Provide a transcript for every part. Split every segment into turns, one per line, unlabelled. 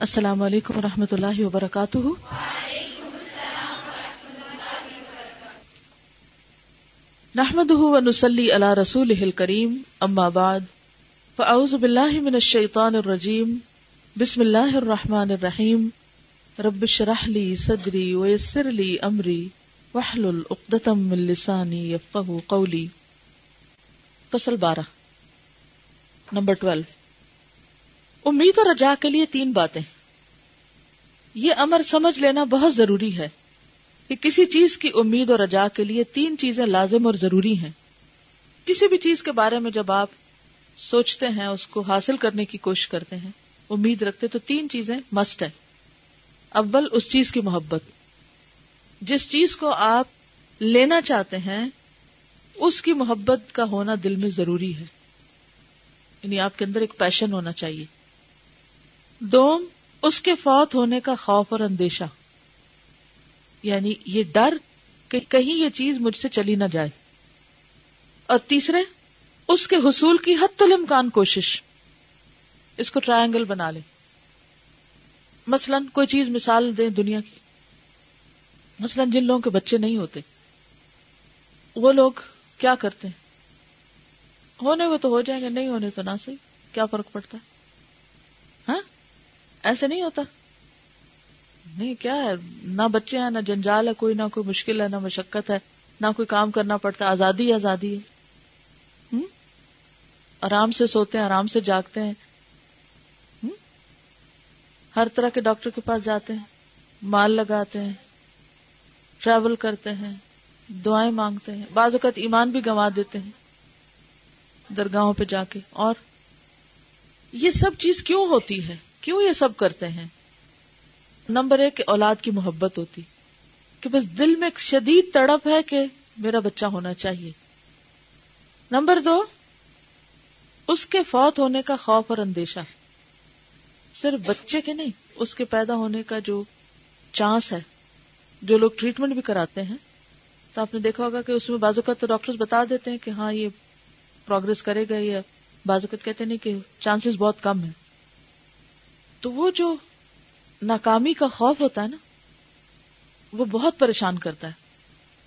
السلام علیکم و رحمۃ اللہ وبرکاتہ۔ نحمد نسلی اللہ رسول کریم اما بعد، فاعوذ باللہ من الشیطان الرجیم، بسم اللہ الرحمن الرحیم، رب شرح لی صدری ویسر لی امری وحلل اقدتم من لسانی یفقہ قولی۔ فصل بارہ، نمبر ٹویلو۔ امید اور رجا کے لیے تین باتیں۔ یہ امر سمجھ لینا بہت ضروری ہے کہ کسی چیز کی امید اور رجا کے لیے تین چیزیں لازم اور ضروری ہیں۔ کسی بھی چیز کے بارے میں جب آپ سوچتے ہیں، اس کو حاصل کرنے کی کوشش کرتے ہیں، امید رکھتے تو تین چیزیں مسٹ ہے اول، اس چیز کی محبت۔ جس چیز کو آپ لینا چاہتے ہیں، اس کی محبت کا ہونا دل میں ضروری ہے۔ یعنی آپ کے اندر ایک پیشن ہونا چاہیے۔ دوم، اس کے فوت ہونے کا خوف اور اندیشہ۔ یعنی یہ ڈر کہ کہیں یہ چیز مجھ سے چلی نہ جائے۔ اور تیسرے، اس کے حصول کی حت الامکان کوشش۔ اس کو ٹرائنگل بنا لے مثلا کوئی چیز مثال دیں دنیا کی۔ مثلا جن لوگوں کے بچے نہیں ہوتے۔ وہ لوگ کیا کرتے؟ ہیں ہونے وہ تو ہو جائیں گے، نہیں ہونے تو نہ صحیح۔ کیا فرق پڑتا؟ ہے ہاں؟ ایسے نہیں ہوتا۔ نہیں، کیا ہے؟ نہ بچے ہیں، نہ جنجال ہے، کوئی نہ کوئی مشکل ہے، نہ مشقت ہے، نہ کوئی کام کرنا پڑتا، آزادی آزادی ہے۔ آرام سے سوتے ہیں، آرام سے جاگتے ہیں۔ ہر طرح کے ڈاکٹر کے پاس جاتے ہیں، مال لگاتے ہیں ٹریول کرتے ہیں، دعائیں مانگتے ہیں۔ بعض اوقات ایمان بھی گنوا دیتے ہیں درگاہوں پہ جا کے۔ اور یہ سب چیز کیوں ہوتی ہے؟ کیوں یہ سب کرتے ہیں؟ نمبر ایک، اولاد کی محبت ہوتی۔ کہ بس دل میں ایک شدید تڑپ ہے کہ میرا بچہ ہونا چاہیے۔ نمبر دو، اس کے فوت ہونے کا خوف اور اندیشہ۔ صرف بچے کے نہیں، اس کے پیدا ہونے کا جو چانس ہے، جو لوگ ٹریٹمنٹ بھی کراتے ہیں۔ تو آپ نے دیکھا ہوگا کہ اس میں بازو کا تو ڈاکٹر بتا دیتے ہیں کہ ہاں یہ پروگرس کرے گا یا بازوقت کہتے ہیں کہ چانسز بہت کم ہے تو وہ جو ناکامی کا خوف ہوتا ہے نا، وہ بہت پریشان کرتا ہے۔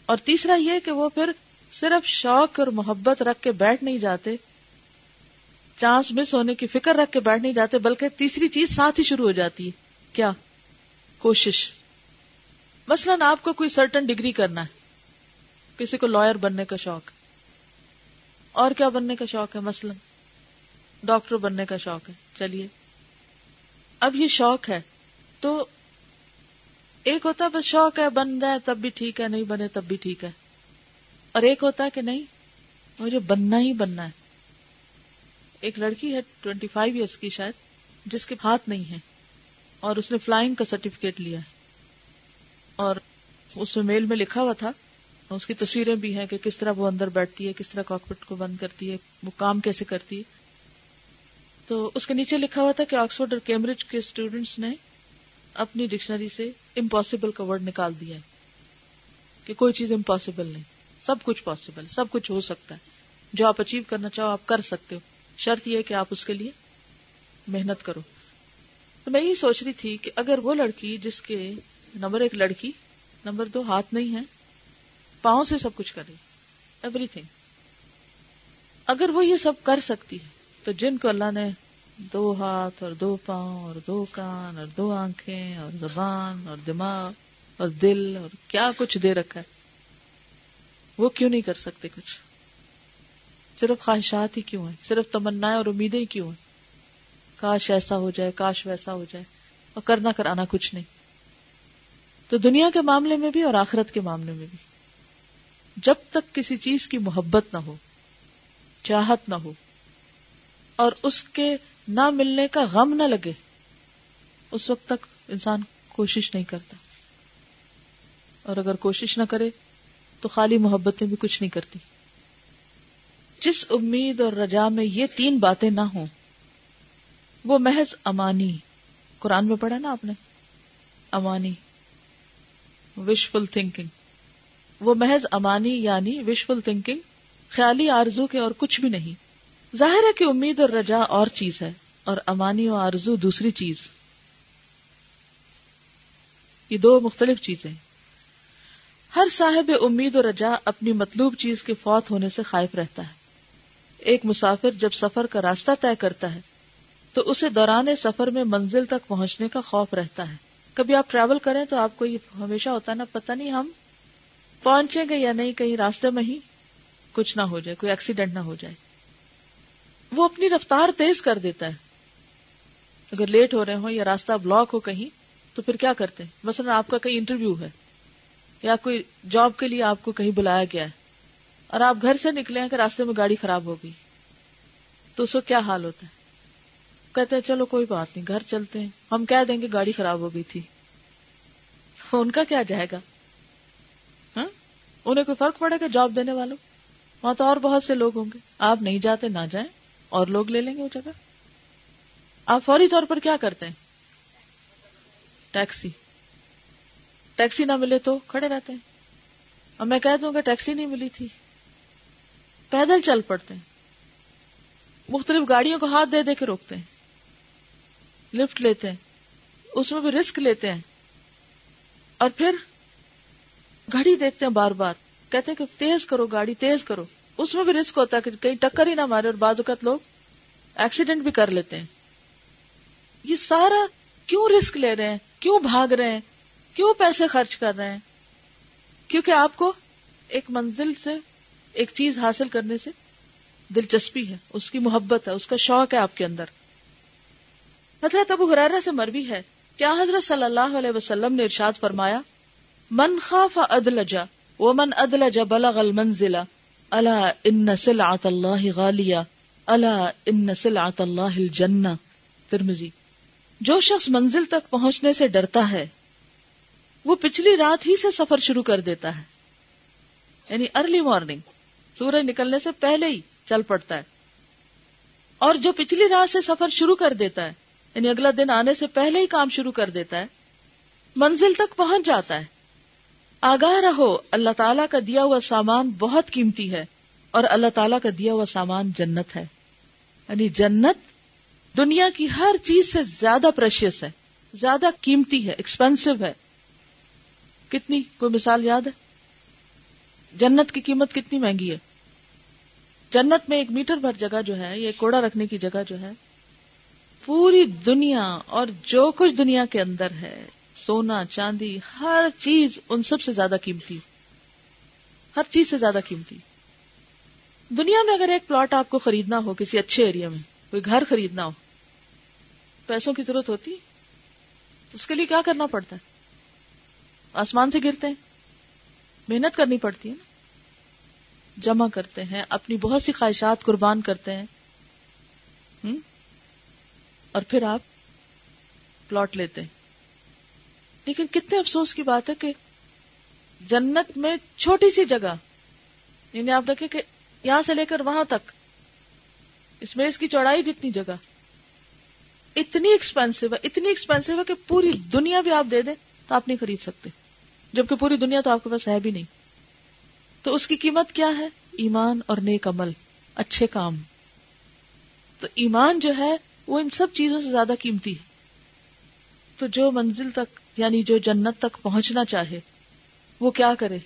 اور تیسرا یہ کہ وہ پھر صرف شوق اور محبت رکھ کے بیٹھ نہیں جاتے، چانس مس ہونے کی فکر رکھ کے بیٹھ نہیں جاتے، بلکہ تیسری چیز ساتھ ہی شروع ہو جاتی ہے۔ کیا؟ کوشش۔ مثلا آپ کو کوئی سرٹن ڈگری کرنا ہے، کسی کو لائر بننے کا شوق۔ اور کیا بننے کا شوق ہے؟ مثلا ڈاکٹر بننے کا شوق ہے۔ چلیے۔ اب یہ شوق ہے تو ایک ہوتا ہے بس شوق ہے، بن جائے تب بھی ٹھیک ہے، نہیں بنے تب بھی ٹھیک ہے۔ اور ایک ہوتا ہے کہ نہیں، مجھے بننا ہی بننا ہے۔ ایک لڑکی ہے ٹوینٹی فائیو ایئرس کی شاید، جس کے ہاتھ نہیں ہے۔ اور اس نے فلائنگ کا سرٹیفکیٹ لیا ہے۔ اور اس میں میل میں لکھا ہوا تھا، اس کی تصویریں بھی ہیں کہ کس طرح وہ اندر بیٹھتی ہے، کس طرح کاکپٹ کو بند کرتی ہے، وہ کام کیسے کرتی ہے۔ تو اس کے نیچے لکھا ہوا تھا کہ آکسفورڈ اور کیمبرج کے اسٹوڈینٹس نے اپنی ڈکشنری سے امپاسبل کا ورڈ نکال دیا ہے کہ کوئی چیز امپاسبل نہیں۔ سب کچھ پاسبل سب کچھ ہو سکتا ہے۔ جو آپ اچیو کرنا چاہو، آپ کر سکتے ہو۔ شرط یہ کہ آپ اس کے لیے محنت کرو۔ تو میں یہی سوچ رہی تھی کہ اگر وہ لڑکی جس کے نمبر ایک لڑکی، نمبر دو ہاتھ نہیں ہے، پاؤں سے سب کچھ کرے۔ ایوری تھنگ اگر وہ یہ سب کر سکتی ہے تو جن کو اللہ نے دو ہاتھ اور دو پاؤں اور دو کان اور دو آنکھیں اور زبان اور دماغ اور دل اور کیا کچھ دے رکھا ہے، وہ کیوں نہیں کر سکتے کچھ؟ صرف خواہشات ہی کیوں ہیں؟ صرف تمنا اور امیدیں ہی کیوں ہیں؟ کاش ایسا ہو جائے، کاش ویسا ہو جائے، اور کرنا کرانا کچھ نہیں۔ تو دنیا کے معاملے میں بھی اور آخرت کے معاملے میں بھی۔ جب تک کسی چیز کی محبت نہ ہو، چاہت نہ ہو اور اس کے نہ ملنے کا غم نہ لگے۔ اس وقت تک انسان کوشش نہیں کرتا۔ اور اگر کوشش نہ کرے تو خالی محبتیں بھی کچھ نہیں کرتی۔ جس امید اور رجا میں یہ تین باتیں نہ ہوں، وہ محض امانی۔ قرآن میں پڑھا نا آپ نے؟ امانی۔ وشفل تھنکنگ وہ محض امانی یعنی وشفل تھنکنگ خیالی آرزو کے اور کچھ بھی نہیں۔ ظاہر ہے کہ امید اور رجا اور چیز ہے اور امانی و آرزو دوسری چیز۔ یہ دو مختلف چیزیں۔ ہر صاحب امید و رجا اپنی مطلوب چیز کے فوت ہونے سے خائف رہتا ہے۔ ایک مسافر جب سفر کا راستہ طے کرتا ہے، تو اسے دوران سفر میں منزل تک پہنچنے کا خوف رہتا ہے۔ کبھی آپ ٹریول کریں تو آپ کو یہ ہمیشہ ہوتا ہے نا، پتہ نہیں ہم پہنچیں گے یا نہیں، کہیں راستے میں ہی کچھ نہ ہو جائے، کوئی ایکسیڈنٹ نہ ہو جائے۔ وہ اپنی رفتار تیز کر دیتا ہے۔ اگر لیٹ ہو رہے ہو یا راستہ بلاک ہو کہیں، تو پھر کیا کرتے ہیں؟ مثلا آپ کا کہیں انٹرویو ہے، یا کوئی جاب کے لیے آپ کو کہیں بلایا گیا ہے، اور آپ گھر سے نکلے ہیں کہ راستے میں گاڑی خراب ہو گئی، تو اس کو کیا حال ہوتا ہے؟ کہتے ہیں، چلو کوئی بات نہیں، گھر چلتے ہیں۔ ہم کہہ دیں گے گاڑی خراب ہو گئی تھی۔ ان کا کیا جائے گا؟ ہاں؟ انہیں کوئی فرق پڑے گا جاب دینے والوں؟ وہاں تو اور بہت سے لوگ ہوں گے۔ آپ نہیں جاتے، نہ جائیں۔ اور لوگ لے لیں گے وہ جگہ؟ آپ فوری طور پر کیا کرتے ہیں؟ ٹیکسی۔ ٹیکسی نہ ملے تو کھڑے رہتے ہیں۔ اور میں کہہ دوں گا ٹیکسی نہیں ملی تھی۔ پیدل چل پڑتے ہیں۔ مختلف گاڑیوں کو ہاتھ دے دے کے روکتے ہیں۔ لفٹ لیتے ہیں۔ اس میں بھی رسک لیتے ہیں۔ اور پھر گاڑی دیکھتے ہیں بار بار۔ کہتے ہیں کہ تیز کرو گاڑی، تیز کرو۔ اس میں بھی رسک ہوتا ہے کہ کہیں ٹکر ہی نہ مارے اور بعض اوقات لوگ ایکسیڈنٹ بھی کر لیتے ہیں۔ یہ سارا کیوں رسک لے رہے ہیں؟ کیوں بھاگ رہے ہیں؟ کیوں پیسے خرچ کر رہے ہیں؟ کیونکہ آپ کو ایک منزل سے ایک چیز حاصل کرنے سے دلچسپی ہے، اس کی محبت ہے، اس کا شوق ہے آپ کے اندر۔ حضرت ابو حرارہ سے مروی ہے کیا حضرت صلی اللہ علیہ وسلم نے ارشاد فرمایا، من خاف ادلجا ومن ادلج بلغ المنزل الا ان سلعت اللہ غالیہ، الا ان سلعت اللہ الجنہ۔ ترمزی جو شخص منزل تک پہنچنے سے ڈرتا ہے، وہ پچھلی رات ہی سے سفر شروع کر دیتا ہے۔ یعنی ارلی مارننگ سورج نکلنے سے پہلے ہی چل پڑتا ہے۔ اور جو پچھلی رات سے سفر شروع کر دیتا ہے یعنی اگلا دن آنے سے پہلے ہی کام شروع کر دیتا ہے، منزل تک پہنچ جاتا ہے۔ آگاہ رہو، اللہ تعالیٰ کا دیا ہوا سامان بہت قیمتی ہے اور اللہ تعالیٰ کا دیا ہوا سامان جنت ہے۔ یعنی جنت دنیا کی ہر چیز سے زیادہ پریشیس ہے، زیادہ قیمتی ہے ایکسپینسو ہے۔ کتنی؟ کوئی مثال یاد ہے؟ جنت کی قیمت کتنی مہنگی ہے؟ جنت میں ایک میٹر بھر جگہ جو ہے، یہ کوڑا رکھنے کی جگہ جو ہے، پوری دنیا اور جو کچھ دنیا کے اندر ہے سونا چاندی، ہر چیز ان سب سے زیادہ قیمتی۔ ہر چیز سے زیادہ قیمتی۔ دنیا میں اگر ایک پلاٹ آپ کو خریدنا ہو کسی اچھے ایریا میں، کوئی گھر خریدنا ہو، پیسوں کی ضرورت ہوتی، اس کے لیے کیا کرنا پڑتا ہے؟ آسمان سے گرتے ہیں، محنت کرنی پڑتی ہے نا۔ جمع کرتے ہیں، اپنی بہت سی خواہشات قربان کرتے ہیں۔ اور پھر آپ پلاٹ لیتے ہیں۔ لیکن کتنے افسوس کی بات ہے کہ جنت میں چھوٹی سی جگہ یعنی آپ دیکھیں کہ یہاں سے لے کر وہاں تک، اس میں اس کی چوڑائی جتنی جگہ، اتنی ایکسپینسو ہے، اتنی ایکسپینسو ہے کہ پوری دنیا بھی آپ دے دیں تو آپ نہیں خرید سکتے، جبکہ پوری دنیا تو آپ کے پاس ہے بھی نہیں۔ تو اس کی قیمت کیا ہے؟ ایمان اور نیک عمل، اچھے کام۔ تو ایمان جو ہے، وہ ان سب چیزوں سے زیادہ قیمتی ہے۔ تو جو منزل تک یعنی جو جنت تک پہنچنا چاہے، وہ کیا کرے؟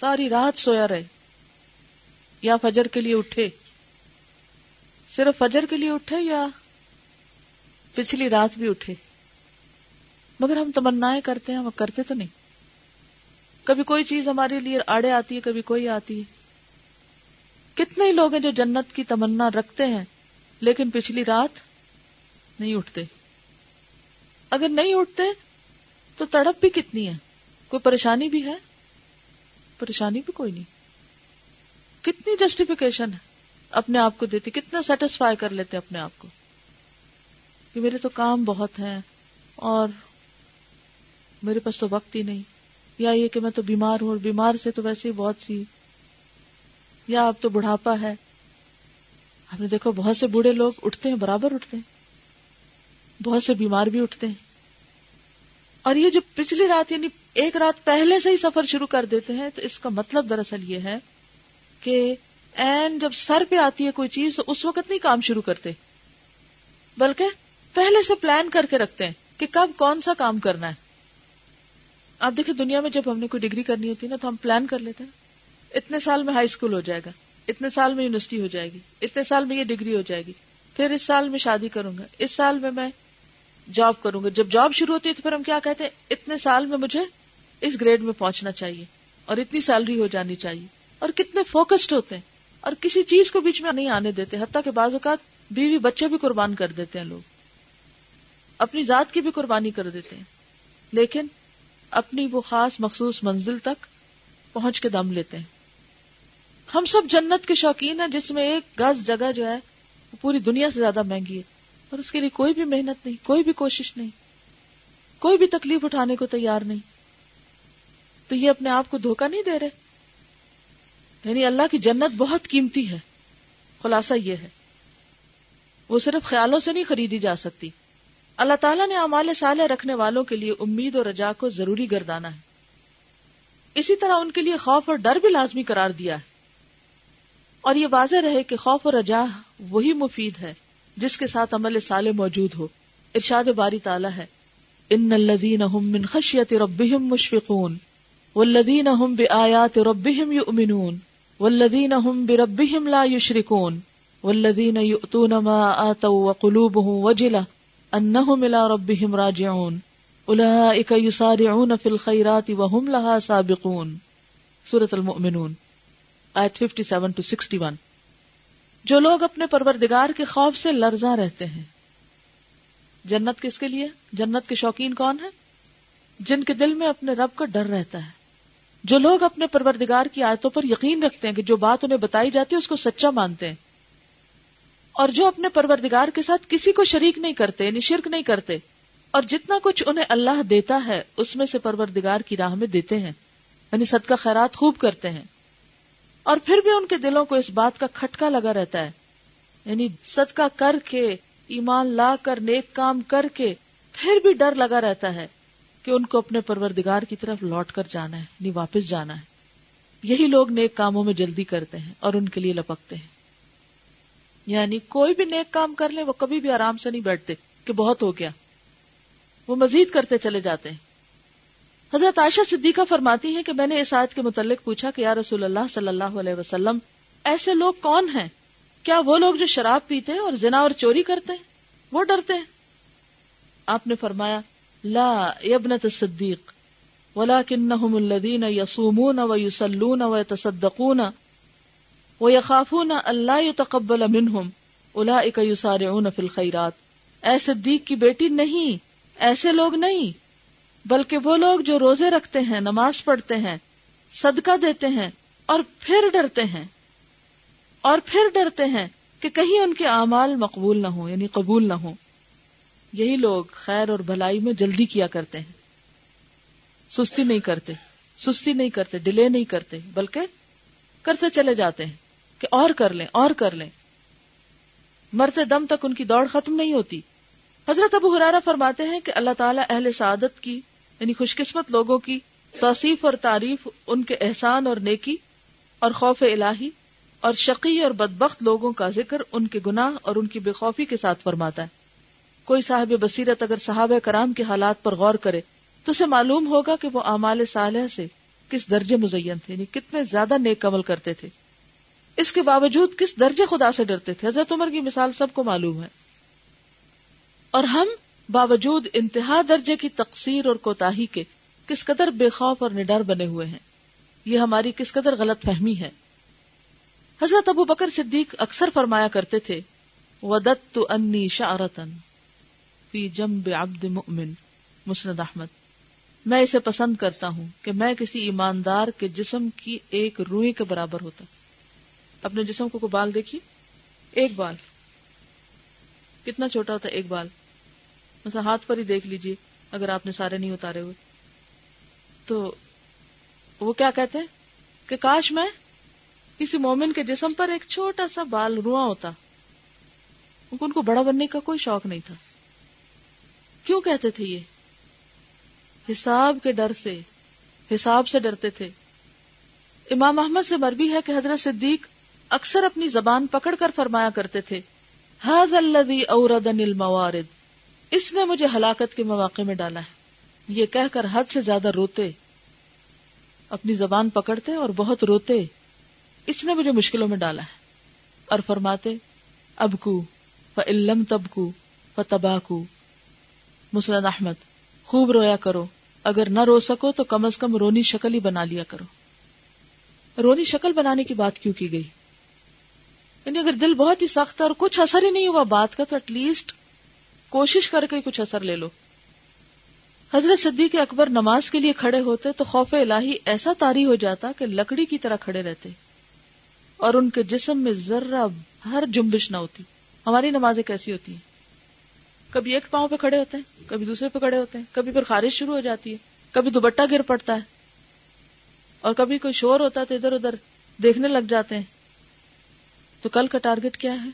ساری رات سویا رہے، یا فجر کے لیے اٹھے؟ صرف فجر کے لیے اٹھے یا پچھلی رات بھی اٹھے؟ مگر ہم تمنا کرتے ہیں، ہم کرتے تو نہیں۔ کبھی کوئی چیز ہمارے لیے آڑے آتی ہے، کبھی کوئی آتی ہے۔ کتنے لوگ ہیں جو جنت کی تمنا رکھتے ہیں، لیکن پچھلی رات نہیں اٹھتے۔ اگر نہیں اٹھتے تو تڑپ بھی کتنی ہے؟ کوئی پریشانی بھی ہے؟ پریشانی بھی کوئی نہیں۔ کتنی جسٹیفیکیشن ہے اپنے آپ کو دیتی، کتنا سیٹسفائی کر لیتے اپنے آپ کو۔ کہ میرے تو کام بہت ہیں اور میرے پاس تو وقت ہی نہیں۔ یا یہ کہ میں تو بیمار ہوں اور بیمار سے تو ویسے ہی بہت سی، یا اب تو بڑھاپا ہے۔ آپ نے دیکھو، بہت سے بوڑھے لوگ اٹھتے ہیں، برابر اٹھتے ہیں۔ بہت سے بیمار بھی اٹھتے ہیں۔ اور یہ جو پچھلی رات یعنی ایک رات پہلے سے ہی سفر شروع کر دیتے ہیں، تو اس کا مطلب دراصل یہ ہے کہ این جب سر پہ آتی ہے کوئی چیز، تو اس وقت نہیں کام شروع کرتے، بلکہ پہلے سے پلان کر کے رکھتے ہیں کہ کب کون سا کام کرنا ہے۔ آپ دیکھیں دنیا میں جب ہم نے کوئی ڈگری کرنی ہوتی ہے نا، تو ہم پلان کر لیتے ہیں۔ اتنے سال میں ہائی اسکول ہو جائے گا، اتنے سال میں یونیورسٹی ہو جائے گی، اتنے سال میں یہ ڈگری ہو جائے گی، پھر اس سال میں شادی کروں گا، اس سال میں میں جاب کروں گا جب جاب شروع ہوتی ہے تو پھر ہم کیا کہتے ہیں؟ اتنے سال میں مجھے اس گریڈ میں پہنچنا چاہیے اور اتنی سیلری ہو جانی چاہیے۔ اور کتنے فوکسڈ ہوتے ہیں۔ اور کسی چیز کو بیچ میں نہیں آنے دیتے، حتیٰ کہ بعض اوقات بیوی بچے بھی قربان کر دیتے ہیں لوگ۔ اپنی ذات کی بھی قربانی کر دیتے ہیں۔ لیکن اپنی وہ خاص مخصوص منزل تک پہنچ کے دم لیتے ہیں۔ ہم سب جنت کے شوقین ہیں، جس میں ایک گز جگہ جو ہے وہ پوری دنیا سے زیادہ مہنگی ہے۔ اور اس کے لیے کوئی بھی محنت نہیں، کوئی بھی کوشش نہیں، کوئی بھی تکلیف اٹھانے کو تیار نہیں۔ تو یہ اپنے آپ کو دھوکہ نہیں دے رہے؟ یعنی اللہ کی جنت بہت قیمتی ہے۔ خلاصہ یہ ہے۔ وہ صرف خیالوں سے نہیں خریدی جا سکتی۔ اللہ تعالیٰ نے امال سالے رکھنے والوں کے لیے امید اور رجا کو ضروری گردانا ہے۔ اسی طرح ان کے لیے خوف اور ڈر بھی لازمی قرار دیا ہے۔ اور یہ واضح رہے کہ خوف اور رجا وہی مفید ہے۔ جس کے ساتھ عمل سالے موجود ہو۔ ارشاد باری تعالیٰ ہے۔ ان الذين هم من خشيه ربهم مشفقون والذين هم بآيات ربهم يؤمنون والذين هم بربهم لا يشركون والذين يؤتون ما آتوا وقلوبهم وجلة انهم الى ربهم راجعون اولئك يسارعون في الخيرات وهم لها سابقون۔ سورة المؤمنون، آیت 57 ٹو 61 جو لوگ اپنے پروردگار کے خوف سے لرزاں رہتے ہیں۔ جنت کس کے لیے؟ جنت کے شوقین کون ہیں؟ جن کے دل میں اپنے رب کا ڈر رہتا ہے۔ جو لوگ اپنے پروردگار کی آیتوں پر یقین رکھتے ہیں کہ جو بات انہیں بتائی جاتی ہے، اس کو سچا مانتے ہیں۔ اور جو اپنے پروردگار کے ساتھ کسی کو شریک نہیں کرتے یعنی شرک نہیں کرتے، اور جتنا کچھ انہیں اللہ دیتا ہے، اس میں سے پروردگار کی راہ میں دیتے ہیں یعنی صدقہ خیرات خوب کرتے ہیں۔ اور پھر بھی ان کے دلوں کو اس بات کا کھٹکا لگا رہتا ہے۔ یعنی صدقہ کر کے، ایمان لا کر، نیک کام کر کے پھر بھی ڈر لگا رہتا ہے کہ ان کو اپنے پروردگار کی طرف لوٹ کر جانا ہے یعنی واپس جانا ہے۔ یہی لوگ نیک کاموں میں جلدی کرتے ہیں اور ان کے لیے لپکتے ہیں۔ یعنی کوئی بھی نیک کام کر لے، وہ کبھی بھی آرام سے نہیں بیٹھتے کہ بہت ہو گیا۔ وہ مزید کرتے چلے جاتے ہیں۔ حضرت عائشہ صدیقہ فرماتی ہیں کہ میں نے اس آیت کے متعلق پوچھا کہ یا رسول اللہ صلی اللہ علیہ وسلم، ایسے لوگ کون ہیں؟ کیا وہ لوگ جو شراب پیتے اور زنا اور چوری کرتے ہیں؟ وہ ڈرتے ہیں۔ آپ نے فرمایا، لا ابنت صدیق ولكنهم الذين يصومون ويصلون ويتصدقون ويخافون الا يتقبل منهم اولئك يسارعون في الخيرات اے صدیق کی بیٹی، نہیں، ایسے لوگ نہیں۔ بلکہ وہ لوگ جو روزے رکھتے ہیں، نماز پڑھتے ہیں، صدقہ دیتے ہیں اور پھر ڈرتے ہیں۔ اور پھر ڈرتے ہیں کہ کہیں ان کے اعمال مقبول نہ ہو یعنی قبول نہ ہو یہی لوگ خیر اور بھلائی میں جلدی کیا کرتے ہیں۔ سستی نہیں کرتے، سستی نہیں کرتے، ڈیلے نہیں کرتے، بلکہ کرتے چلے جاتے ہیں کہ اور کر لیں، اور کر لیں۔ مرتے دم تک ان کی دوڑ ختم نہیں ہوتی۔ حضرت ابو حرارا فرماتے ہیں کہ اللہ تعالیٰ اہل سعادت کی یعنی خوش قسمت لوگوں کی توصیف اور تعریف، ان کے احسان اور نیکی اور خوف الہی اور شقی اور بدبخت لوگوں کا ذکر ان کے گناہ اور ان کی بے خوفی کے ساتھ فرماتا ہے۔ کوئی صاحب بصیرت اگر صحابہ کرام کے حالات پر غور کرے، تو اسے معلوم ہوگا کہ وہ اعمال صالح سے کس درجے مزین تھے یعنی کتنے زیادہ نیک عمل کرتے تھے۔ اس کے باوجود کس درجے خدا سے ڈرتے تھے؟ حضرت عمر کی مثال سب کو معلوم ہے۔ اور ہم باوجود انتہا درجے کی تقسیر اور کوتاہی کے کس قدر بے خوف اور نڈر بنے ہوئے ہیں۔ یہ ہماری کس قدر غلط فہمی ہے۔ حضرت ابو بکر صدیق اکثر فرمایا کرتے تھے ودت تو انی شارتن فی جمب عبد مؤمن، مسند احمد میں اسے پسند کرتا ہوں کہ میں کسی ایماندار کے جسم کی ایک روئی کے برابر ہوتا۔ اپنے جسم کو بال دیکھیے؟ ایک بال۔ کتنا چھوٹا ہوتا ہے ایک بال؟ مثلا ہاتھ پر ہی دیکھ لیجیے اگر آپ نے سارے نہیں اتارے ہوئے۔ تو وہ کیا کہتے ہیں؟ کہ کاش میں کسی مومن کے جسم پر ایک چھوٹا سا بال رواں ہوتا۔ ان کو بڑا بننے کا کوئی شوق نہیں تھا۔ کیوں کہتے تھے یہ؟ حساب کے ڈر سے، حساب سے ڈرتے تھے۔ امام احمد سے مربی ہے کہ حضرت صدیق اکثر اپنی زبان پکڑ کر فرمایا کرتے تھے الموارد. اس نے مجھے ہلاکت کے مواقع میں ڈالا ہے۔ یہ کہہ کر حد سے زیادہ روتے، اپنی زبان پکڑتے اور بہت روتے۔ اس نے مجھے مشکلوں میں ڈالا ہے۔ اور فرماتے اب کو علم تب کو تباہ کو مسلم احمد، خوب رویا کرو۔ اگر نہ رو سکو تو کم از کم رونی شکل ہی بنا لیا کرو۔ رونی شکل بنانے کی بات کیوں کی گئی؟ یعنی اگر دل بہت ہی سخت ہے اور کچھ اثر ہی نہیں ہوا بات کا، تو ایٹ لیسٹ کوشش کر کے کچھ اثر لے لو۔ حضرت صدیق اکبر نماز کے لیے کھڑے ہوتے تو خوف الہی ایسا تاری ہو جاتا کہ لکڑی کی طرح کھڑے رہتے اور ان کے جسم میں ذرہ ہر جنبش نہ ہوتی۔ ہماری نمازیں کیسی ہوتی ہیں؟ کبھی ایک پاؤں پہ کھڑے ہوتے ہیں، کبھی دوسرے پہ کھڑے ہوتے ہیں، کبھی پھر خارش شروع ہو جاتی ہے، کبھی دوبٹہ گر پڑتا ہے اور کبھی کوئی شور ہوتا ہے تو ادھر ادھر دیکھنے لگ جاتے ہیں۔ تو کل کا ٹارگٹ کیا ہے؟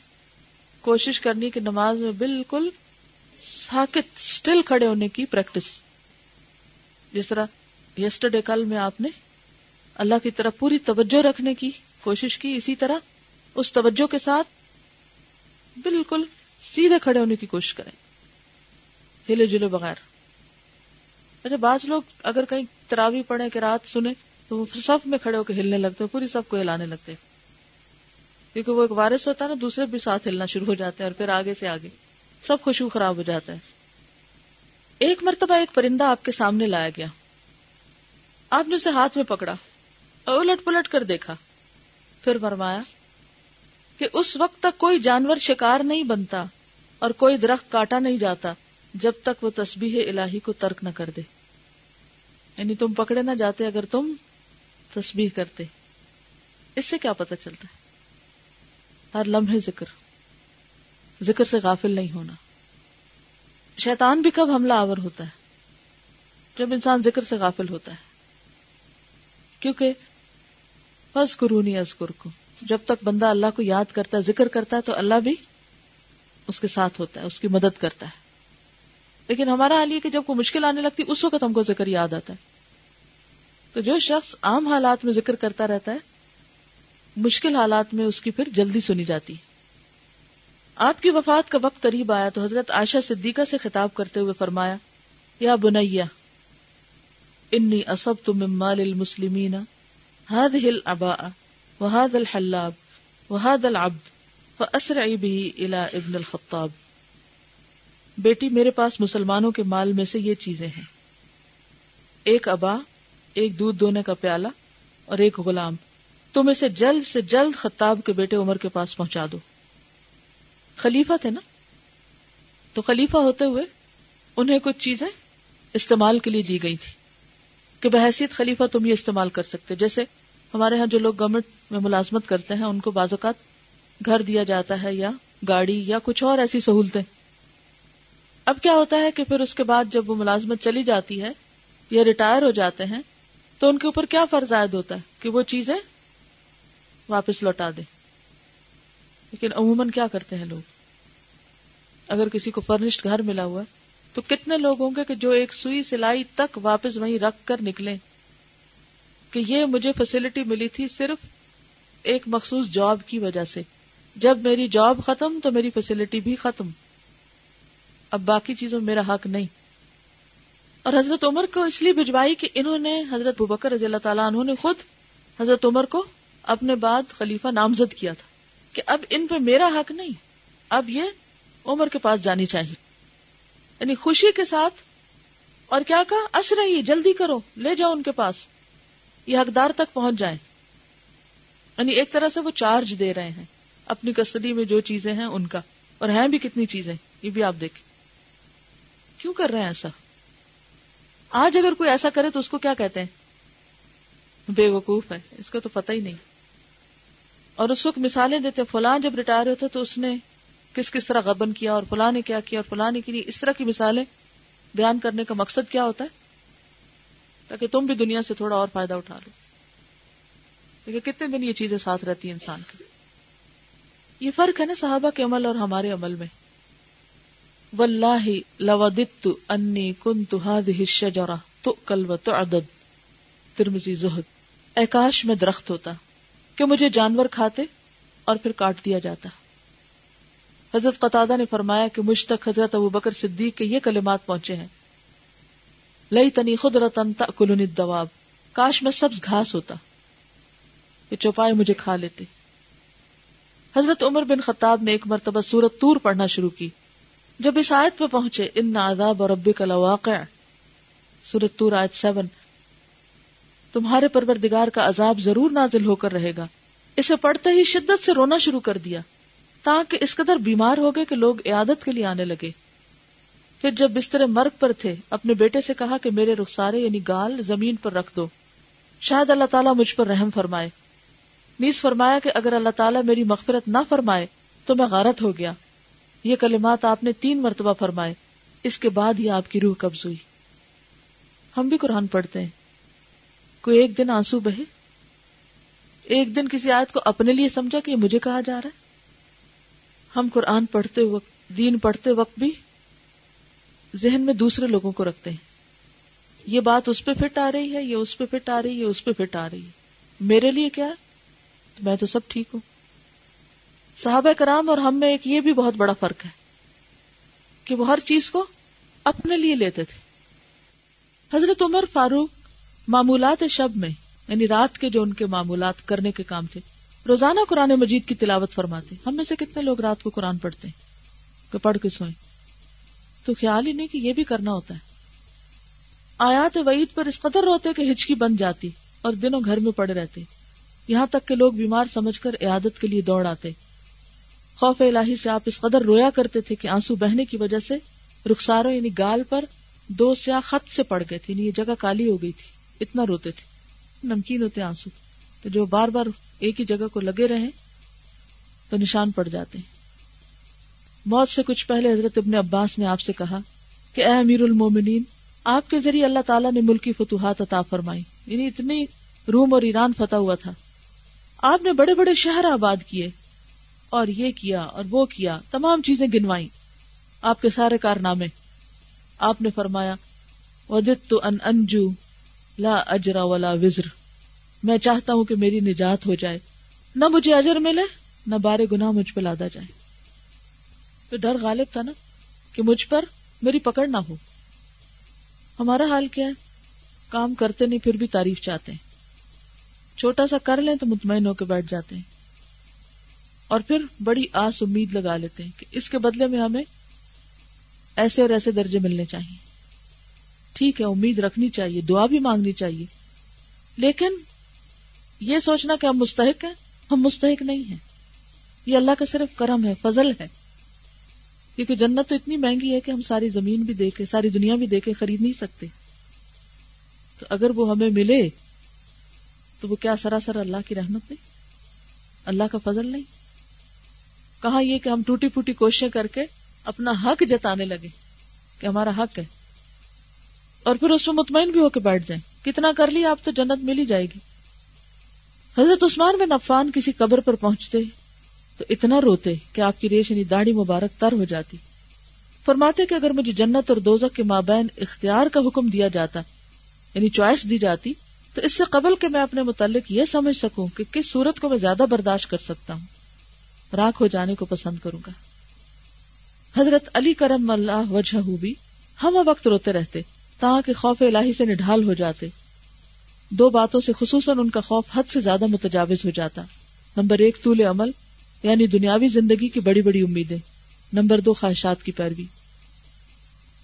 کوشش کرنی کہ نماز میں بالکل ساکت سٹل کھڑے ہونے کی پریکٹس جس طرح یسٹرڈے کل میں آپ نے اللہ کی طرف پوری توجہ رکھنے کی کوشش کی، اسی طرح اس توجہ کے ساتھ بالکل سیدھے کھڑے ہونے کی کوشش کریں۔ ہلے جلے بغیر۔ اچھا بعض لوگ اگر کہیں تراوی پڑے کہ رات سنے تو وہ سب میں کھڑے ہو کے ہلنے لگتے ہیں، پوری سب کو ہلانے لگتے ہیں۔ کیونکہ وہ ایک وارث ہوتا ہے نا، دوسرے بھی ساتھ ہلنا شروع ہو جاتے ہیں اور پھر آگے سے آگے۔ سب خوشبو خراب ہو جاتا ہے۔ ایک مرتبہ ایک پرندہ آپ کے سامنے لایا گیا۔ آپ نے اسے ہاتھ میں پکڑا اور الٹ پلٹ کر دیکھا۔ پھر فرمایا کہ اس وقت تک کوئی جانور شکار نہیں بنتا اور کوئی درخت کاٹا نہیں جاتا جب تک وہ تسبیح الہی کو ترک نہ کر دے۔ یعنی تم پکڑے نہ جاتے اگر تم تسبیح کرتے۔ اس سے کیا پتا چلتا ہے؟ ہر لمحے ذکر۔ ذکر سے غافل نہیں ہونا۔ شیطان بھی کب حملہ آور ہوتا ہے؟ جب انسان ذکر سے غافل ہوتا ہے۔ کیونکہ بس قرونی ازکر کو جب تک بندہ اللہ کو یاد کرتا ہے، ذکر کرتا ہے، تو اللہ بھی اس کے ساتھ ہوتا ہے، اس کی مدد کرتا ہے۔ لیکن ہمارا حال یہ کہ جب کوئی مشکل آنے لگتی، اس وقت ہم کو ذکر یاد آتا ہے۔ تو جو شخص عام حالات میں ذکر کرتا رہتا ہے، مشکل حالات میں اس کی پھر جلدی سنی جاتی۔ ہے آپ کی وفات کا وقت قریب آیا تو حضرت عائشہ صدیقہ سے خطاب کرتے ہوئے فرمایا، یا بنیا انی اصبت من مال المسلمین هذه الاباء وهذا الحلاب وهذا العبد فاسرعي به الى ابن الخطاب۔ بیٹی، میرے پاس مسلمانوں کے مال میں سے یہ چیزیں ہیں۔ ایک ابا، ایک دودھ دونے کا پیالہ اور ایک غلام۔ تم اسے جلد سے جلد خطاب کے بیٹے عمر کے پاس پہنچا دو۔ خلیفہ تھے نا؟ تو خلیفہ ہوتے ہوئے انہیں کچھ چیزیں استعمال کے لیے دی گئی تھی کہ بحثیت خلیفہ تم یہ استعمال کر سکتے جیسے ہمارے ہاں جو لوگ گورنمنٹ میں ملازمت کرتے ہیں، ان کو بعض اوقات گھر دیا جاتا ہے یا گاڑی یا کچھ اور ایسی سہولتیں۔ اب کیا ہوتا ہے کہ پھر اس کے بعد جب وہ ملازمت چلی جاتی ہے یا ریٹائر ہو جاتے ہیں، تو ان کے اوپر کیا فرض عائد ہوتا ہے کہ وہ چیزیں واپس لوٹا دیں؟ لیکن عموماً کیا کرتے ہیں لوگ؟ اگر کسی کو فرنشڈ گھر ملا ہوا ہے، تو کتنے لوگ ہوں گے کہ جو ایک سوئی سلائی تک واپس وہیں رکھ کر نکلے کہ یہ مجھے فیسلٹی ملی تھی صرف ایک مخصوص جاب کی وجہ سے۔ جب میری جاب ختم تو میری فیسلٹی بھی ختم۔ اب باقی چیزوں میرا حق نہیں۔ اور حضرت عمر کو اس لیے بھجوائی کہ انہوں نے حضرت بکر رضی اللہ تعالیٰ انہوں نے خود حضرت عمر کو اپنے بعد خلیفہ نامزد کیا تھا۔ کہ اب ان پہ میرا حق نہیں، اب یہ عمر کے پاس جانی چاہیے۔ یعنی خوشی کے ساتھ، اور کیا کہا؟ اص رہی جلدی کرو، لے جاؤ ان کے پاس، یہ حقدار تک پہنچ جائیں۔ یعنی ایک طرح سے وہ چارج دے رہے ہیں، اپنی کسٹڈی میں جو چیزیں ہیں ان کا، اور ہیں بھی کتنی چیزیں، یہ بھی آپ دیکھیں۔ کیوں کر رہے ہیں ایسا؟ آج اگر کوئی ایسا کرے تو اس کو کیا کہتے ہیں؟ بے وقوف ہے، اس کو تو پتہ ہی نہیں۔ اور اس وقت مثالیں دیتے فلاں جب ریٹائر ہوتے تو اس نے کس کس طرح غبن کیا اور فلاں نے کیا کیا اور فلاں نے کی اس طرح کی مثالیں بیان کرنے کا مقصد کیا ہوتا ہے؟ تاکہ تم بھی دنیا سے تھوڑا اور فائدہ اٹھا لو۔ لیکن کتنے دن یہ چیزیں ساتھ رہتی ہیں انسان کی۔ یہ فرق ہے نا صحابہ کے عمل اور ہمارے عمل میں۔ واللہ لوددت انی کنت هذه الشجرہ تؤکل وتعدد۔ ترمذی زہد۔ اے کاش میں درخت ہوتا۔ کہ مجھے جانور کھاتے اور پھر کاٹ دیا جاتا۔ حضرت قطادہ نے فرمایا کہ مجھ تک حضرت ابو بکر صدیق کے یہ کلمات پہنچے ہیں۔ لئی تنی خود رتن تلن دواب کاش میں سبز گھاس ہوتا کہ چوپائے مجھے کھا لیتے۔ حضرت عمر بن خطاب نے ایک مرتبہ سورت تور پڑھنا شروع کی۔ جب اس آیت پہ پہنچے، ان عذاب اور ربی کا لواقع سورت تور آیت سیون۔ تمہارے پروردگار کا عذاب ضرور نازل ہو کر رہے گا۔ اسے پڑھتے ہی شدت سے رونا شروع کر دیا، تاکہ اس قدر بیمار ہو گئے کہ لوگ عیادت کے لیے آنے لگے۔ پھر جب بستر مرگ پر تھے، اپنے بیٹے سے کہا کہ میرے رخسارے یعنی گال زمین پر رکھ دو۔ شاید اللہ تعالیٰ مجھ پر رحم فرمائے۔ نیز فرمایا کہ اگر اللہ تعالیٰ میری مغفرت نہ فرمائے، تو میں غارت ہو گیا۔ یہ کلمات آپ نے تین مرتبہ فرمائے، اس کے بعد ہی آپ کی روح قبض ہوئی۔ ہم بھی قرآن پڑھتے ہیں۔ کوئی ایک دن آنسو بہے۔ ایک دن کسی آیت کو اپنے لیے سمجھا کہ یہ مجھے کہا جا رہا ہے۔ ہم قرآن پڑھتے وقت، دین پڑھتے وقت بھی ذہن میں دوسرے لوگوں کو رکھتے ہیں۔ یہ بات اس پہ فٹ آ رہی ہے، یہ اس پہ فٹ آ رہی ہے اس پہ فٹ آ رہی ہے۔ میرے لیے کیا میں تو سب ٹھیک ہوں۔ صحابہ کرام اور ہم میں ایک یہ بھی بہت بڑا فرق ہے کہ وہ ہر چیز کو اپنے لیے لیتے تھے۔ حضرت عمر فاروق معمولات شب میں یعنی رات کے جو ان کے معمولات کرنے کے کام تھے، روزانہ قرآن مجید کی تلاوت فرماتے ہم میں سے کتنے لوگ رات کو قرآن پڑھتے ہیں، کہ پڑھ کے سوئیں۔ تو خیال ہی نہیں کہ یہ بھی کرنا ہوتا ہے۔ آیات وعید پر اس قدر روتے کہ ہچکی بن جاتی اور دنوں گھر میں پڑے رہتے۔ یہاں تک کہ لوگ بیمار سمجھ کر عیادت کے لیے دوڑ آتے۔ خوف الہی سے آپ اس قدر رویا کرتے تھے کہ آنسو بہنے کی وجہ سے رخساروں یعنی گال پر دو سیاہ خط سے پڑ گئے تھے یعنی یہ جگہ کالی ہو گئی تھی۔ اتنا روتے تھے۔ نمکین ہوتے آنسو۔ تو جو بار بار ایک ہی جگہ کو لگے رہے، تو نشان پڑ جاتے ہیں۔ موت سے کچھ پہلے حضرت ابن عباس نے آپ سے کہا کہ اے امیر المومنین، آپ کے ذریعے اللہ تعالیٰ نے ملکی فتوحات عطا فرمائی۔ یعنی اتنی روم اور ایران فتح ہوا تھا۔ آپ نے بڑے بڑے شہر آباد کیے اور یہ کیا اور وہ کیا، تمام چیزیں گنوائی آپ کے سارے کارنامے۔ آپ نے فرمایا ودت تو ان انجو لا اجرا ولا وزر۔ میں چاہتا ہوں کہ میری نجات ہو جائے۔ نہ مجھے اجر ملے، نہ بارے گناہ مجھ پہ لادا جائے۔ تو ڈر غالب تھا نا کہ مجھ پر میری پکڑ نہ ہو۔ ہمارا حال کیا ہے؟ کام کرتے نہیں، پھر بھی تعریف چاہتے ہیں۔ چھوٹا سا کر لیں تو مطمئن ہو کے بیٹھ جاتے ہیں۔ اور پھر بڑی آس امید لگا لیتے ہیں کہ اس کے بدلے میں ہمیں ایسے اور ایسے درجے ملنے چاہیے۔ ٹھیک ہے، امید رکھنی چاہیے، دعا بھی مانگنی چاہیے۔ لیکن یہ سوچنا کہ ہم مستحق ہیں، ہم مستحق نہیں ہیں۔ یہ اللہ کا صرف کرم ہے، فضل ہے۔ کیونکہ جنت تو اتنی مہنگی ہے کہ ہم ساری زمین بھی دیکھے، ساری دنیا بھی دیکھے، خرید نہیں سکتے۔ تو اگر وہ ہمیں ملے، تو وہ کیا سراسر اللہ کی رحمت نہیں؟ اللہ کا فضل نہیں؟ کہا یہ کہ ہم ٹوٹی پھوٹی کوششیں کر کے اپنا حق جتانے لگے کہ ہمارا حق ہے؟ اور پھر اس میں مطمئن بھی ہو کے بیٹھ جائیں۔ کتنا کر لی آپ تو جنت مل ہی جائے گی۔ حضرت عثمان بن عفان کسی قبر پر پہنچتے تو اتنا روتے کہ آپ کی ریش یعنی داڑھی مبارک تر ہو جاتی۔ فرماتے کہ اگر مجھے جنت اور دوزک کے مابین اختیار کا حکم دیا جاتا یعنی چوائس دی جاتی، تو اس سے قبل کے میں اپنے متعلق یہ سمجھ سکوں کہ کس صورت کو میں زیادہ برداشت کر سکتا ہوں۔ راک ہو جانے کو پسند کروں گا۔ حضرت علی کرم اللہ وجہ بھی ہم وقت روتے رہتے۔ تاکہ خوف الہی سے نڈھال ہو جاتے۔ دو باتوں سے خصوصاً ان کا خوف حد سے زیادہ متجاوز ہو جاتا۔ نمبر ایک، طول عمل یعنی دنیاوی زندگی کی بڑی بڑی امیدیں۔ نمبر دو، خواہشات کی پیروی۔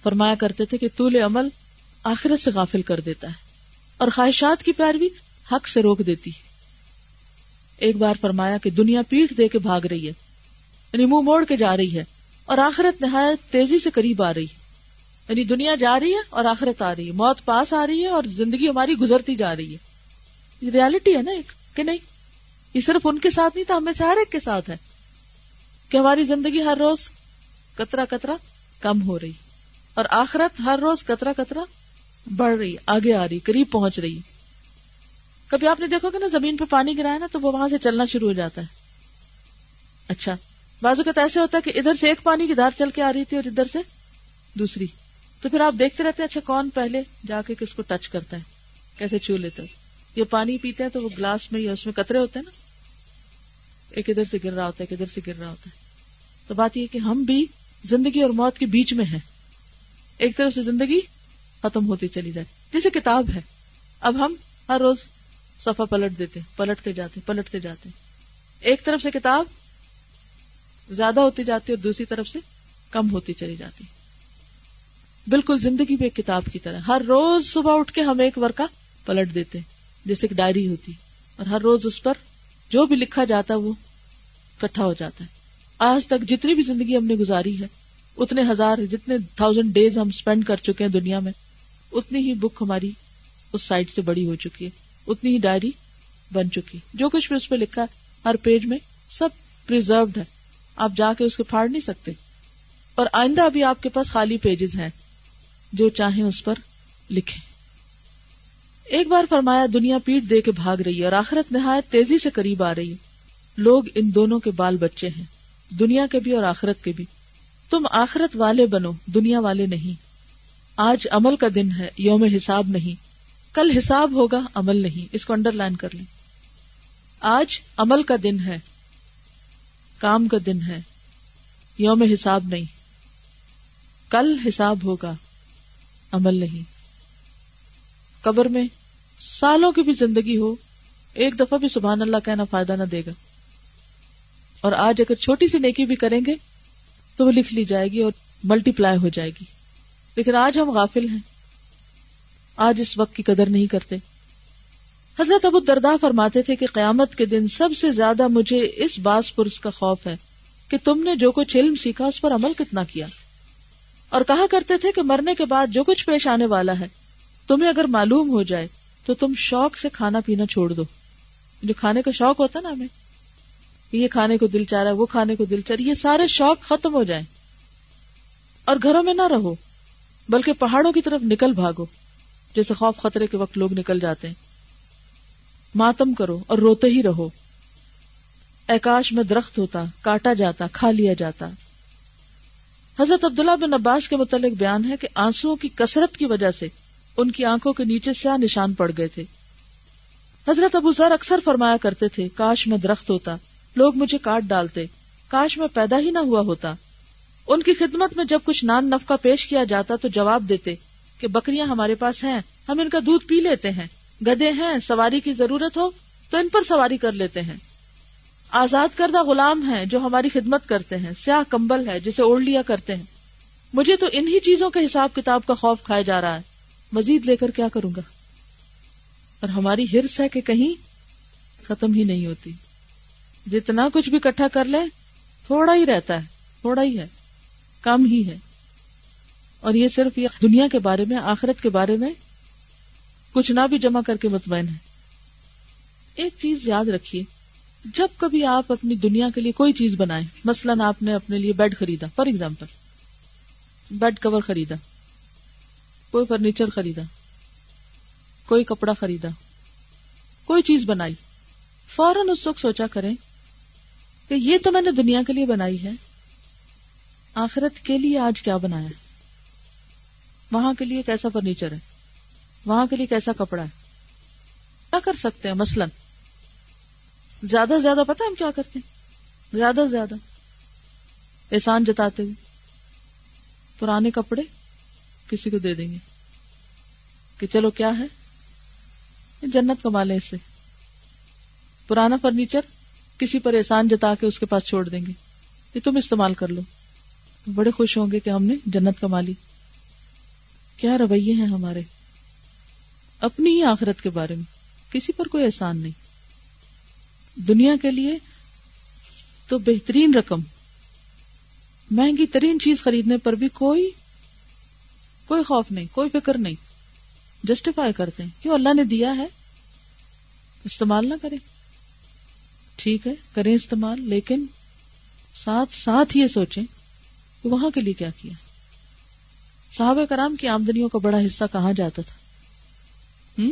فرمایا کرتے تھے کہ طول عمل آخرت سے غافل کر دیتا ہے، اور خواہشات کی پیروی حق سے روک دیتی ہے۔ ایک بار فرمایا کہ دنیا پیٹ دے کے بھاگ رہی ہے یعنی منہ موڑ کے جا رہی ہے، اور آخرت نہایت تیزی سے قریب آ رہی ہے۔ یعنی دنیا جا رہی ہے اور آخرت آ رہی ہے۔ موت پاس آ رہی ہے اور زندگی ہماری گزرتی جا رہی ہے۔ یہ ریالٹی ہے نا ایک، کہ نہیں؟ یہ صرف ان کے ساتھ نہیں تھا، ہمیں سے ہر ایک کے ساتھ ہے کہ ہماری زندگی ہر روز کترا کترا کم ہو رہی اور آخرت ہر روز کترا کترا بڑھ رہی آگے آ رہی قریب پہنچ رہی کبھی آپ نے دیکھو کہ نا، زمین پہ پانی گرایا نا، تو وہ وہاں سے چلنا شروع ہو جاتا ہے۔ اچھا بازو کا ایسے ہوتا ہے کہ ادھر سے ایک پانی کی دھار چل کے آ رہی تھی اور ادھر سے دوسری۔ تو پھر آپ دیکھتے رہتے ہیں اچھا کون پہلے جا کے کس کو ٹچ کرتا ہے؟ کیسے چھو لیتے یہ پانی پیتے ہیں تو وہ گلاس میں یا اس میں قطرے ہوتے ہیں نا؟ ایک ادھر سے گر رہا ہوتا ہے، ایک ادھر سے گر رہا ہوتا ہے۔ تو بات یہ کہ ہم بھی زندگی اور موت کے بیچ میں ہیں۔ ایک طرف سے زندگی ختم ہوتی چلی جائے جیسے کتاب ہے۔ اب ہم ہر روز صفحہ پلٹ دیتے پلٹتے جاتے پلٹتے جاتے ایک طرف سے کتاب زیادہ ہوتی جاتی اور دوسری طرف سے کم ہوتی چلی جاتی بالکل زندگی بھی ایک کتاب کی طرح۔ ہر روز صبح اٹھ کے ہم ایک ورکا پلٹ دیتے جیسے ایک ڈائری ہوتی۔ اور ہر روز اس پر جو بھی لکھا جاتا وہ کٹھا ہو جاتا ہے۔ آج تک جتنی بھی زندگی ہم نے گزاری ہے، اتنے ہزار، جتنے تھاؤزینڈ ڈیز ہم اسپینڈ کر چکے ہیں دنیا میں، اتنی ہی بک ہماری اس سائڈ سے بڑی ہو چکی ہے۔ اتنی ہی ڈائری بن چکی۔ جو کچھ بھی اس پہ لکھا ہر پیج میں سب پرزروڈ ہے۔ آپ جا کے اس کے پھاڑ نہیں سکتے۔ اور آئندہ بھی آپ کے پاس خالی پیجز ہیں۔ جو چاہیں اس پر لکھیں۔ ایک بار فرمایا، دنیا پیٹ دے کے بھاگ رہی ہے اور آخرت نہایت تیزی سے قریب آ رہی ہے۔ لوگ ان دونوں کے بال بچے ہیں، دنیا کے بھی اور آخرت کے بھی۔ تم آخرت والے بنو، دنیا والے نہیں۔ آج عمل کا دن ہے، یوم حساب نہیں۔ کل حساب ہوگا، عمل نہیں۔ اس کو انڈر لائن کر لیں۔ آج عمل کا دن ہے، کام کا دن ہے، یوم حساب نہیں۔ کل حساب ہوگا عمل نہیں۔ قبر میں سالوں کی بھی زندگی ہو، ایک دفعہ بھی سبحان اللہ کہنا فائدہ نہ دے گا۔ اور آج اگر چھوٹی سی نیکی بھی کریں گے، تو وہ لکھ لی جائے گی اور ملٹی پلائی ہو جائے گی۔ لیکن آج ہم غافل ہیں۔ آج اس وقت کی قدر نہیں کرتے۔ حضرت ابو دردا فرماتے تھے کہ قیامت کے دن سب سے زیادہ مجھے اس باس پرس کا خوف ہے کہ تم نے جو کچھ علم سیکھا، اس پر عمل کتنا کیا؟ اور کہا کرتے تھے کہ مرنے کے بعد جو کچھ پیش آنے والا ہے، تمہیں اگر معلوم ہو جائے تو تم شوق سے کھانا پینا چھوڑ دو۔ جو کھانے کا شوق ہوتا نا ہمیں، یہ کھانے کو دل چاہ رہا ہے، وہ کھانے کو دل چاہ رہا ہے، یہ سارے شوق ختم ہو جائیں۔ اور گھروں میں نہ رہو، بلکہ پہاڑوں کی طرف نکل بھاگو، جیسے خوف خطرے کے وقت لوگ نکل جاتے ہیں۔ ماتم کرو اور روتے ہی رہو۔ ایکاش میں درخت ہوتا، کاٹا جاتا، کھا لیا جاتا۔ حضرت عبداللہ بن عباس کے متعلق بیان ہے کہ آنسو کی کثرت کی وجہ سے ان کی آنکھوں کے نیچے سیاہ نشان پڑ گئے تھے۔ حضرت ابو ذر اکثر فرمایا کرتے تھے، کاش میں درخت ہوتا، لوگ مجھے کاٹ ڈالتے، کاش میں پیدا ہی نہ ہوا ہوتا۔ ان کی خدمت میں جب کچھ نان نفقہ پیش کیا جاتا تو جواب دیتے کہ بکریاں ہمارے پاس ہیں، ہم ان کا دودھ پی لیتے ہیں، گدے ہیں، سواری کی ضرورت ہو تو ان پر سواری کر لیتے ہیں۔ آزاد کردہ غلام ہیں جو ہماری خدمت کرتے ہیں، سیاہ کمبل ہے جسے اوڑھ لیا کرتے ہیں۔ مجھے تو انہی چیزوں کے حساب کتاب کا خوف کھایا جا رہا ہے۔ مزید لے کر کیا کروں گا؟ اور ہماری ہرس ہے کہ کہیں ختم ہی نہیں ہوتی۔ جتنا کچھ بھی کٹھا کر لے تھوڑا ہی رہتا ہے، تھوڑا ہی ہے، کم ہی ہے۔ اور یہ صرف یہ دنیا کے بارے میں، آخرت کے بارے میں کچھ نہ بھی جمع کر کے مطمئن ہے۔ ایک چیز یاد رکھیے۔ جب کبھی آپ اپنی دنیا کے لیے کوئی چیز بنائیں، مثلاً آپ نے اپنے لیے بیڈ خریدا فار ایگزامپل بیڈ کور خریدا، کوئی فرنیچر خریدا، کوئی کپڑا خریدا، کوئی چیز بنائی، فوراً اس وقت سوچا کریں کہ یہ تو میں نے دنیا کے لیے بنائی ہے، آخرت کے لیے آج کیا بنایا ہے؟ وہاں کے لیے کیسا فرنیچر ہے؟ وہاں کے لیے کیسا کپڑا ہے؟ کیا کر سکتے ہیں؟ مثلاً زیادہ سے زیادہ پتا ہم کیا کرتے ہیں؟ زیادہ سے زیادہ۔ احسان جتاتے ہوئے۔ پرانے کپڑے کسی کو دے دیں گے۔ کہ چلو کیا ہے؟ جنت کما لیں اس سے۔ پرانا فرنیچر کسی پر احسان جتا کے اس کے پاس چھوڑ دیں گے۔ یہ تم استعمال کر لو۔ بڑے خوش ہوں گے کہ ہم نے جنت کما لی کیا رویے ہیں ہمارے؟ اپنی ہی آخرت کے بارے میں۔ کسی پر کوئی احسان نہیں۔ دنیا کے لیے تو بہترین رقم، مہنگی ترین چیز خریدنے پر بھی کوئی کوئی خوف نہیں، کوئی فکر نہیں جسٹیفائی کرتے ہیں کیوں اللہ نے دیا ہے، استعمال نہ کریں۔ ٹھیک ہے، کریں استعمال، لیکن ساتھ ساتھ یہ سوچیں کہ وہاں کے لیے کیا کیا۔ صحابہ کرام کی آمدنیوں کا بڑا حصہ کہاں جاتا تھا؟ ہم؟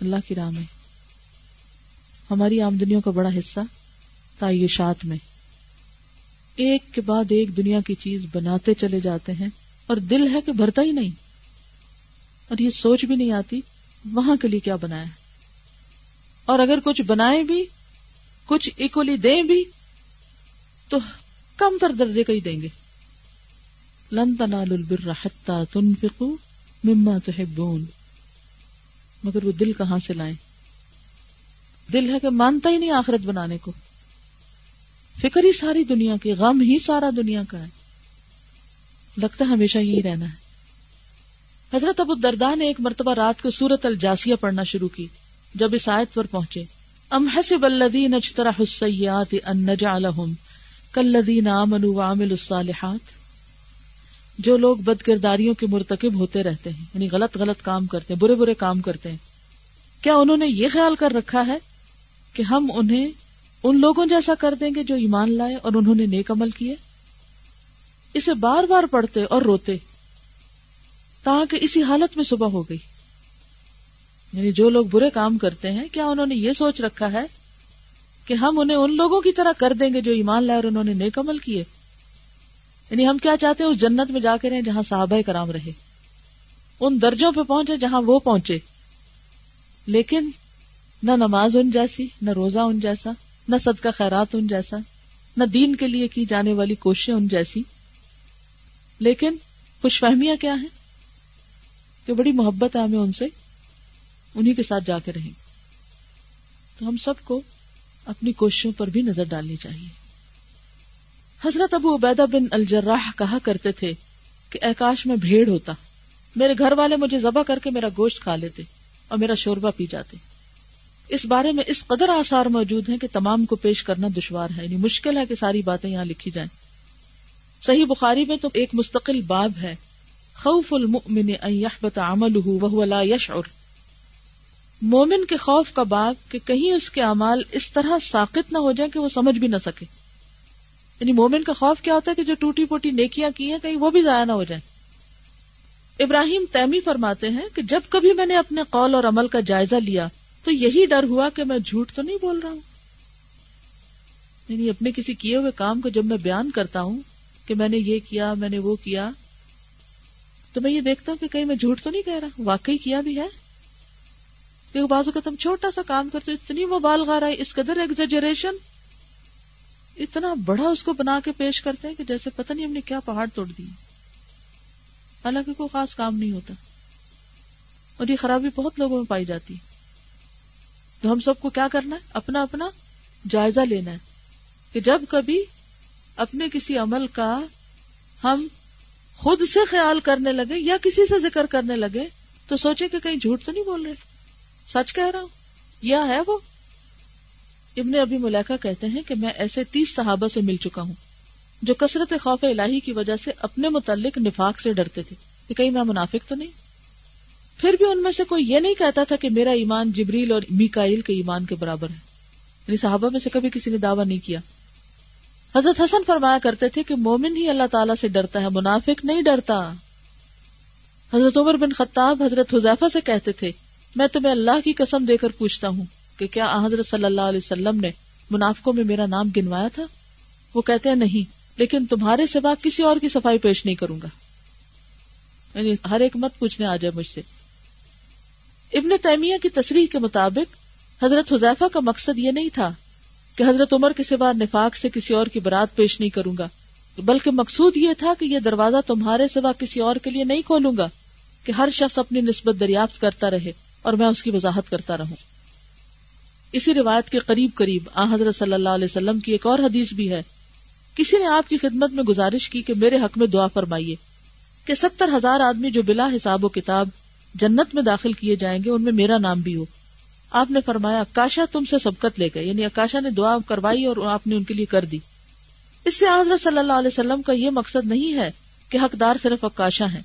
اللہ کی راہ میں۔ ہماری آمدنیوں کا بڑا حصہ تعیشات میں۔ ایک کے بعد ایک دنیا کی چیز بناتے چلے جاتے ہیں اور دل ہے کہ بھرتا ہی نہیں۔ اور یہ سوچ بھی نہیں آتی وہاں کے لیے کیا بنایا۔ ہے اور اگر کچھ بنائے بھی، کچھ اکولی دیں بھی، تو کم تر درجے کا ہی دیں گے۔ لن تنالوا البر حتى تنفقوا مما تحبون۔ مگر وہ دل کہاں سے لائیں؟ دل ہے کہ مانتا ہی نہیں آخرت بنانے کو۔ فکر ہی ساری دنیا کی، غم ہی سارا دنیا کا ہے۔ لگتا ہے ہمیشہ یہی رہنا ہے۔ حضرت ابو دردا نے ایک مرتبہ رات کو سورت الجاسیہ پڑھنا شروع کی، جب اس آیت پر پہنچے۔ ام حسب الذین اجترحوا السیئات ان نجعلهم کالذین آمنوا وعملوا الصالحات۔ جو لوگ بد کرداریوں کے مرتکب ہوتے رہتے ہیں یعنی غلط غلط کام کرتے ہیں، برے برے کام کرتے ہیں۔ کیا انہوں نے یہ خیال کر رکھا ہے؟ کہ ہم انہیں ان لوگوں جیسا کر دیں گے جو ایمان لائے اور انہوں نے نیک عمل کیے۔ اسے بار بار پڑھتے اور روتے تاکہ اسی حالت میں صبح ہو گئی۔ یعنی جو لوگ برے کام کرتے ہیں، کیا انہوں نے یہ سوچ رکھا ہے کہ ہم انہیں ان لوگوں کی طرح کر دیں گے جو ایمان لائے اور انہوں نے نیک عمل کیے؟ یعنی ہم کیا چاہتے ہیں، اس جنت میں جا کے رہے جہاں صحابہ کرام رہے، ان درجوں پہ پہنچے جہاں وہ پہنچے۔ لیکن نہ نماز ان جیسی، نہ روزہ ان جیسا، نہ صدقہ خیرات ان جیسا، نہ دین کے لیے کی جانے والی کوششیں ان جیسی۔ لیکن خوش فہمیاں کیا ہیں؟ کہ بڑی محبت ہے ہمیں ان سے، انہی کے ساتھ جا کے رہیں۔ تو ہم سب کو اپنی کوششوں پر بھی نظر ڈالنی چاہیے۔ حضرت ابو عبیدہ بن الجراح کہا کرتے تھے کہ اکاش میں بھیڑ ہوتا، میرے گھر والے مجھے ذبح کر کے میرا گوشت کھا لیتے اور میرا شوربہ پی جاتے۔ اس بارے میں اس قدر آثار موجود ہیں کہ تمام کو پیش کرنا دشوار ہے۔ یعنی مشکل ہے کہ ساری باتیں یہاں لکھی جائیں۔ صحیح بخاری میں تو ایک مستقل باب ہے۔ خوف المؤمن ان يحبط عمله وهو لا يشعر مومن کے خوف کا باب کہ کہیں اس کے اعمال اس طرح ساقت نہ ہو جائیں کہ وہ سمجھ بھی نہ سکے۔ یعنی مومن کا خوف کیا ہوتا ہے کہ جو ٹوٹی پوٹی نیکیاں کی ہیں کہیں وہ بھی ضائع نہ ہو جائیں۔ ابراہیم تیمی فرماتے ہیں کہ جب کبھی میں نے اپنے قول اور عمل کا جائزہ لیا تو یہی ڈر ہوا کہ میں جھوٹ تو نہیں بول رہا ہوں۔ یعنی اپنے کسی کیے ہوئے کام کو جب میں بیان کرتا ہوں کہ میں نے یہ کیا، میں نے وہ کیا، تو میں یہ دیکھتا ہوں کہ کہیں میں جھوٹ تو نہیں کہہ رہا۔ واقعی کیا بھی ہے؟ بازو کا تم چھوٹا سا کام کرتے اتنی وہ بال گا رہا ہے، اس قدر ایگزیجریشن اتنا بڑا اس کو بنا کے پیش کرتے ہیں کہ جیسے پتہ نہیں ہم نے کیا پہاڑ توڑ دی حالانکہ کوئی خاص کام نہیں ہوتا۔ اور یہ خرابی بہت لوگوں میں پائی جاتی۔ تو ہم سب کو کیا کرنا ہے؟ اپنا اپنا جائزہ لینا ہے۔ کہ جب کبھی اپنے کسی عمل کا ہم خود سے خیال کرنے لگے یا کسی سے ذکر کرنے لگے، تو سوچے کہ کہیں جھوٹ تو نہیں بول رہے۔ سچ کہہ رہا ہوں؟ یا ہے وہ؟ ابن ابھی ملیکا کہتے ہیں کہ میں ایسے تیس صحابہ سے مل چکا ہوں جو کثرت خوف الہی کی وجہ سے اپنے متعلق نفاق سے ڈرتے تھے۔ کہ کہیں میں منافق تو نہیں؟ پھر بھی ان میں سے کوئی یہ نہیں کہتا تھا کہ میرا ایمان جبریل اور میکائل کے ایمان کے برابر ہے۔ یعنی صحابہ میں سے کبھی کسی نے دعویٰ نہیں کیا۔ حضرت حسن فرمایا کرتے تھے کہ مومن ہی اللہ تعالیٰ سے ڈرتا ہے، منافق نہیں ڈرتا۔ حضرت عمر بن خطاب، حضرت حذیفہ سے کہتے تھے، میں تمہیں اللہ کی قسم دے کر پوچھتا ہوں کہ کیا حضرت صلی اللہ علیہ وسلم نے منافقوں میں میرا نام گنوایا تھا؟ وہ کہتے ہیں نہیں، لیکن تمہارے سوا کسی اور کی صفائی پیش نہیں کروں گا۔ یعنی ہر ایک مت پوچھنے آ جائے مجھ سے۔ ابن تیمیہ کی تصریح کے مطابق حضرت حذیفہ کا مقصد یہ نہیں تھا کہ حضرت عمر کے سوا نفاق سے کسی اور کی برات پیش نہیں کروں گا، بلکہ مقصود یہ تھا کہ یہ دروازہ تمہارے سوا کسی اور کے لیے نہیں کھولوں گا کہ ہر شخص اپنی نسبت دریافت کرتا رہے اور میں اس کی وضاحت کرتا رہوں۔ اسی روایت کے قریب قریب آ حضرت صلی اللہ علیہ وسلم کی ایک اور حدیث بھی ہے۔ کسی نے آپ کی خدمت میں گزارش کی کہ میرے حق میں دعا فرمائیے کہ ستر ہزار آدمی جو بلا حساب و کتاب جنت میں داخل کیے جائیں گے، ان میں میرا نام بھی ہو۔ آپ نے فرمایا اکاشا تم سے سبقت لے گئے یعنی اکاشا نے دعا کروائی اور آپ نے ان کے لیے کر دی۔ اس سے حضرت صلی اللہ علیہ وسلم کا یہ مقصد نہیں ہے کہ حقدار صرف اکاشا ہیں،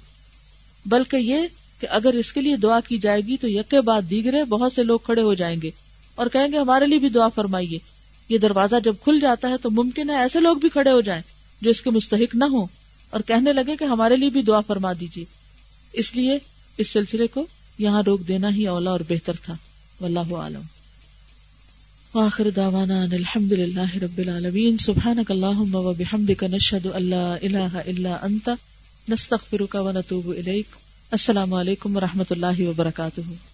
بلکہ یہ کہ اگر اس کے لیے دعا کی جائے گی تو یکے بعد دیگرے بہت سے لوگ کھڑے ہو جائیں گے اور کہیں گے، ہمارے لیے بھی دعا فرمائیے۔ یہ دروازہ جب کھل جاتا ہے تو ممکن ہے ایسے لوگ بھی کھڑے ہو جائیں جو اس کے مستحق نہ ہوں اور کہنے لگے کہ ہمارے لیے بھی دعا فرما دیجیے۔ اس لیے اس سلسلے کو یہاں روک دینا ہی اولا اور بہتر تھا، واللہ عالم وآخر دعوانا ان الحمد للہ رب العالمین۔ سبحانک اللہم و بحمدک نشہد اللہ الہ الا انت۔ نستغفرک و نتوب الیک۔ السلام علیکم ورحمۃ اللہ وبرکاتہ۔